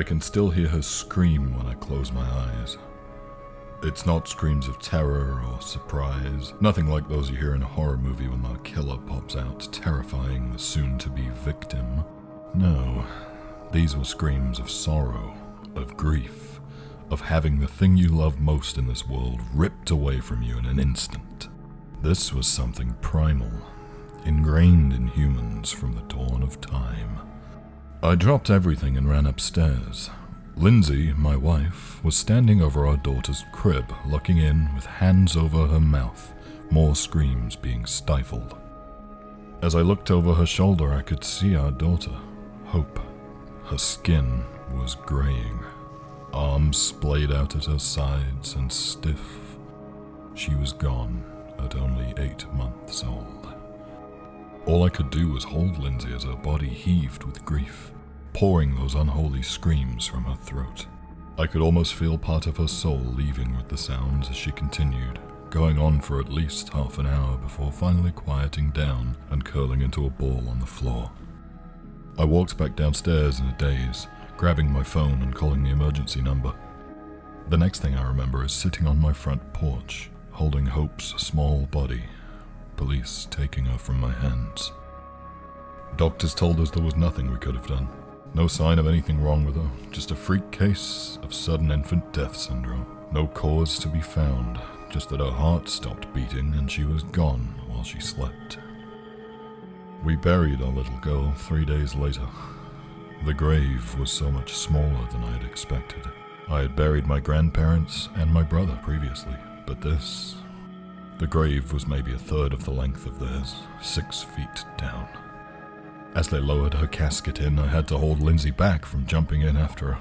I can still hear her scream when I close my eyes. It's not screams of terror or surprise, nothing like those you hear in a horror movie when the killer pops out, terrifying the soon to be victim. No, these were screams of sorrow, of grief, of having the thing you love most in this world ripped away from you in an instant. This was something primal, ingrained in humans from the dawn of time. I dropped everything and ran upstairs. Lindsay, my wife, was standing over our daughter's crib, looking in with hands over her mouth, more screams being stifled. As I looked over her shoulder, I could see our daughter, Hope. Her skin was graying, arms splayed out at her sides and stiff. She was gone at only eight months old. All I could do was hold Lindsay as her body heaved with grief pouring those unholy screams from her throat. I could almost feel part of her soul leaving with the sounds as she continued, going on for at least half an hour before finally quieting down and curling into a ball on the floor. I walked back downstairs in a daze, grabbing my phone and calling the emergency number. The next thing I remember is sitting on my front porch, holding Hope's small body, police taking her from my hands. Doctors told us there was nothing we could have done. No sign of anything wrong with her, just a freak case of sudden infant death syndrome. No cause to be found, just that her heart stopped beating and she was gone while she slept. We buried our little girl three days later. The grave was so much smaller than I had expected. I had buried my grandparents and my brother previously, but this. The grave was maybe a third of the length of theirs, six feet down. As they lowered her casket in, I had to hold Lindsay back from jumping in after her.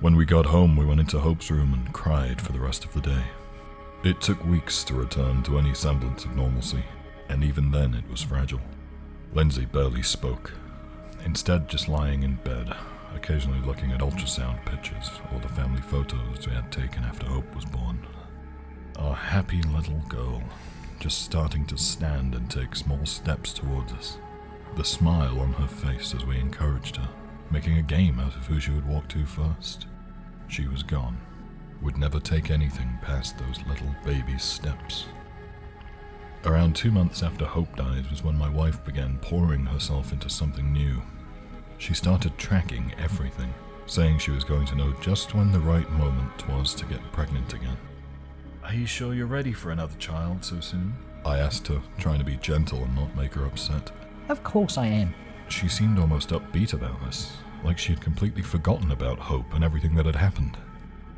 When we got home, we went into Hope's room and cried for the rest of the day. It took weeks to return to any semblance of normalcy, and even then it was fragile. Lindsay barely spoke, instead, just lying in bed, occasionally looking at ultrasound pictures or the family photos we had taken after Hope was born. Our happy little girl, just starting to stand and take small steps towards us the smile on her face as we encouraged her, making a game out of who she would walk to first. She was gone, would never take anything past those little baby steps. Around two months after Hope died was when my wife began pouring herself into something new. She started tracking everything, saying she was going to know just when the right moment was to get pregnant again. Are you sure you're ready for another child so soon? I asked her, trying to be gentle and not make her upset. Of course I am. She seemed almost upbeat about this, like she had completely forgotten about Hope and everything that had happened.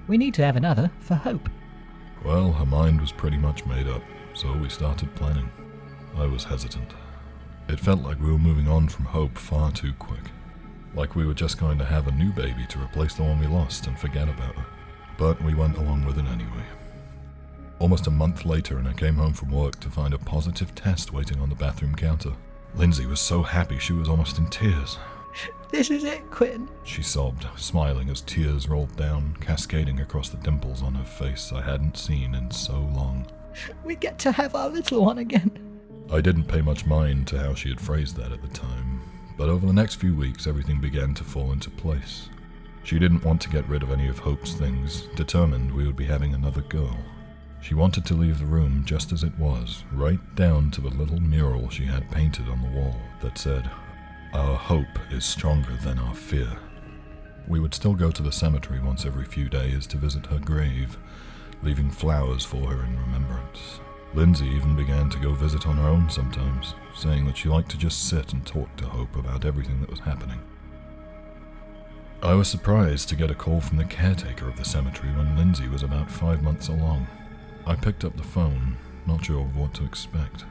We need to have another for Hope. Well, her mind was pretty much made up, so we started planning. I was hesitant. It felt like we were moving on from Hope far too quick. Like we were just going to have a new baby to replace the one we lost and forget about her. But we went along with it anyway. Almost a month later, and I came home from work to find a positive test waiting on the bathroom counter. Lindsay was so happy she was almost in tears. This is it, Quinn. She sobbed, smiling as tears rolled down, cascading across the dimples on her face I hadn't seen in so long. We get to have our little one again. I didn't pay much mind to how she had phrased that at the time, but over the next few weeks everything began to fall into place. She didn't want to get rid of any of Hope's things, determined we would be having another girl. She wanted to leave the room just as it was, right down to the little mural she had painted on the wall that said, Our hope is stronger than our fear. We would still go to the cemetery once every few days to visit her grave, leaving flowers for her in remembrance. Lindsay even began to go visit on her own sometimes, saying that she liked to just sit and talk to Hope about everything that was happening. I was surprised to get a call from the caretaker of the cemetery when Lindsay was about five months along. I picked up the phone, not sure of what to expect.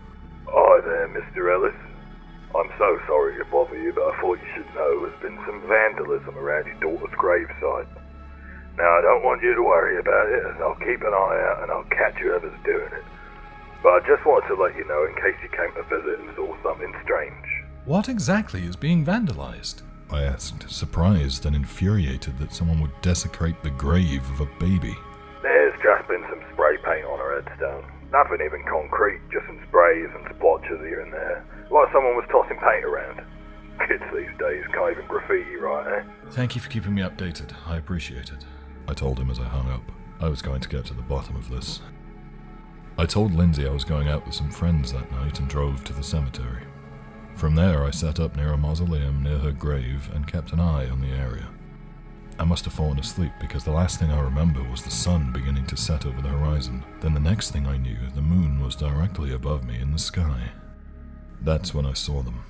Hi there, Mr. Ellis. I'm so sorry to bother you, but I thought you should know there's been some vandalism around your daughter's gravesite. Now, I don't want you to worry about it, and I'll keep an eye out and I'll catch whoever's doing it. But I just wanted to let you know in case you came to visit and saw something strange. What exactly is being vandalized? I asked, surprised and infuriated that someone would desecrate the grave of a baby. Spray paint on her headstone. Nothing even concrete, just some sprays and splotches here and there. Like someone was tossing paint around. Kids these days can't even graffiti, right, eh? Thank you for keeping me updated. I appreciate it. I told him as I hung up. I was going to get to the bottom of this. I told Lindsay I was going out with some friends that night and drove to the cemetery. From there, I sat up near a mausoleum near her grave and kept an eye on the area. I must have fallen asleep because the last thing I remember was the sun beginning to set over the horizon. Then the next thing I knew, the moon was directly above me in the sky. That's when I saw them.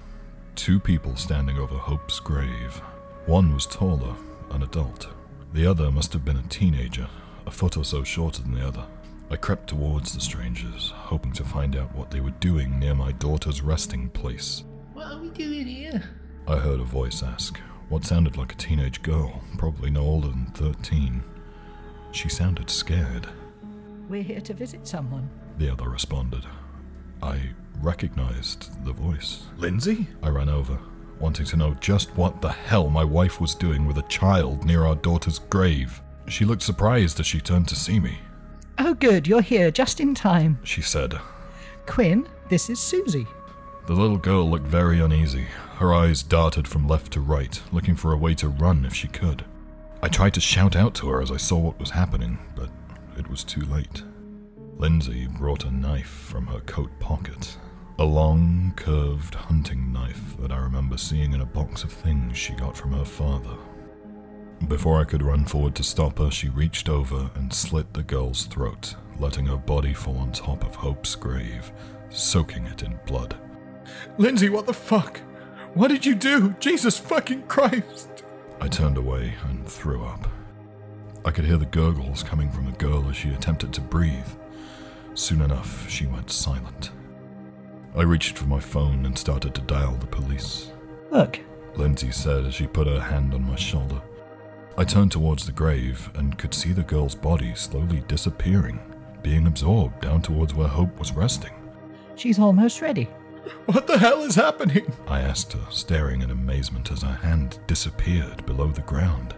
Two people standing over Hope's grave. One was taller, an adult. The other must have been a teenager, a foot or so shorter than the other. I crept towards the strangers, hoping to find out what they were doing near my daughter's resting place. What are we doing here? I heard a voice ask, what sounded like a teenage girl, probably no older than 13. She sounded scared. We're here to visit someone. The other responded. I recognized the voice. Lindsay? I ran over, wanting to know just what the hell my wife was doing with a child near our daughter's grave. She looked surprised as she turned to see me. Oh, good, you're here just in time. She said. Quinn, this is Susie. The little girl looked very uneasy. Her eyes darted from left to right, looking for a way to run if she could. I tried to shout out to her as I saw what was happening, but it was too late. Lindsay brought a knife from her coat pocket. A long, curved hunting knife that I remember seeing in a box of things she got from her father. Before I could run forward to stop her, she reached over and slit the girl's throat, letting her body fall on top of Hope's grave, soaking it in blood. Lindsay, what the fuck? What did you do? Jesus fucking Christ! I turned away and threw up. I could hear the gurgles coming from the girl as she attempted to breathe. Soon enough, she went silent. I reached for my phone and started to dial the police. Look, Lindsay said as she put her hand on my shoulder. I turned towards the grave and could see the girl's body slowly disappearing, being absorbed down towards where Hope was resting. she's almost ready. What the hell is happening? I asked her, staring in amazement as her hand disappeared below the ground.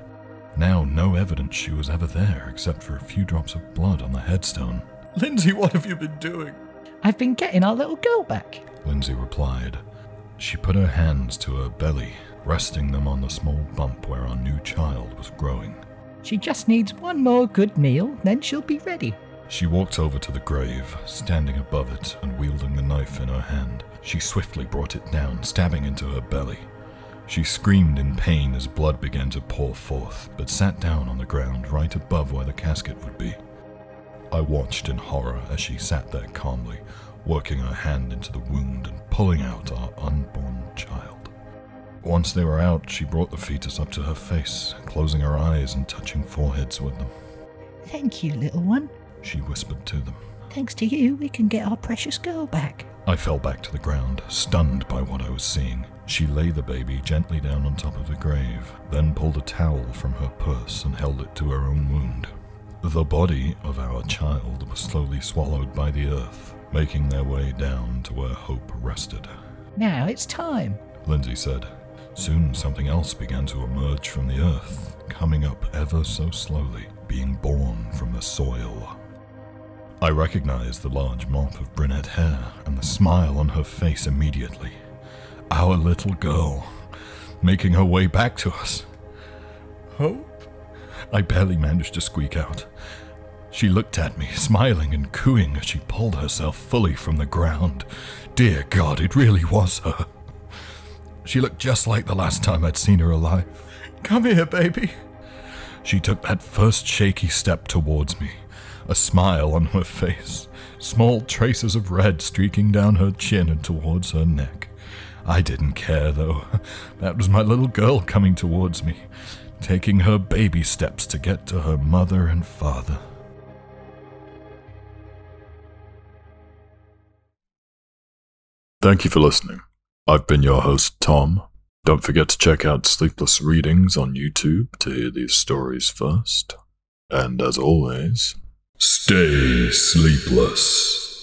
Now, no evidence she was ever there except for a few drops of blood on the headstone. Lindsay, what have you been doing? I've been getting our little girl back. Lindsay replied. She put her hands to her belly, resting them on the small bump where our new child was growing. She just needs one more good meal, then she'll be ready. She walked over to the grave, standing above it and wielding the knife in her hand. She swiftly brought it down, stabbing into her belly. She screamed in pain as blood began to pour forth, but sat down on the ground right above where the casket would be. I watched in horror as she sat there calmly, working her hand into the wound and pulling out our unborn child. Once they were out, she brought the fetus up to her face, closing her eyes and touching foreheads with them. Thank you, little one. She whispered to them. Thanks to you, we can get our precious girl back. I fell back to the ground, stunned by what I was seeing. She lay the baby gently down on top of the grave, then pulled a towel from her purse and held it to her own wound. The body of our child was slowly swallowed by the earth, making their way down to where Hope rested. Now it's time. Lindsay said. Soon something else began to emerge from the earth, coming up ever so slowly, being born from the soil. I recognized the large mop of brunette hair and the smile on her face immediately. Our little girl, making her way back to us. Hope? I barely managed to squeak out. She looked at me, smiling and cooing as she pulled herself fully from the ground. Dear God, it really was her. She looked just like the last time I'd seen her alive. Come here, baby. She took that first shaky step towards me, a smile on her face, small traces of red streaking down her chin and towards her neck. I didn't care, though. That was my little girl coming towards me, taking her baby steps to get to her mother and father. Thank you for listening. I've been your host, Tom. Don't forget to check out Sleepless Readings on YouTube to hear these stories first. And as always, stay sleepless.